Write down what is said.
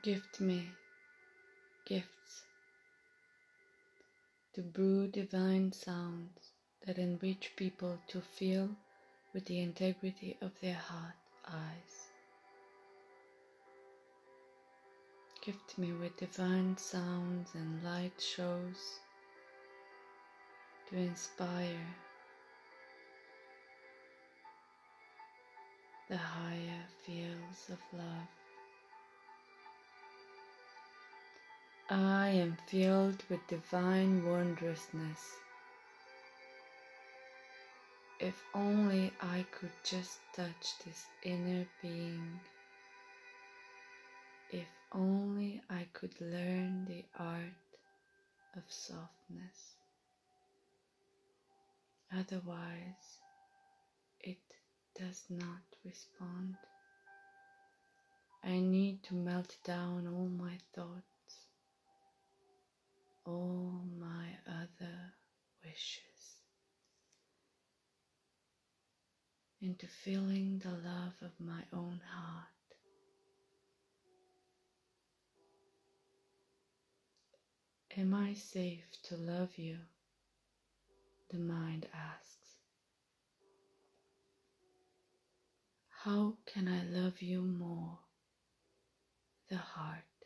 Gift me gifts to brew divine sounds that enrich people to feel with the integrity of their heart eyes. Gift me with divine sounds and light shows to inspire the higher fields of love. I am filled with divine wondrousness. If only I could just touch this inner being. If only I could learn the art of softness. Otherwise, it does not respond. I need to melt down all my thoughts, all my other wishes, into feeling the love of my own heart. Am I safe to love you? The mind asks. How can I love you more? The heart.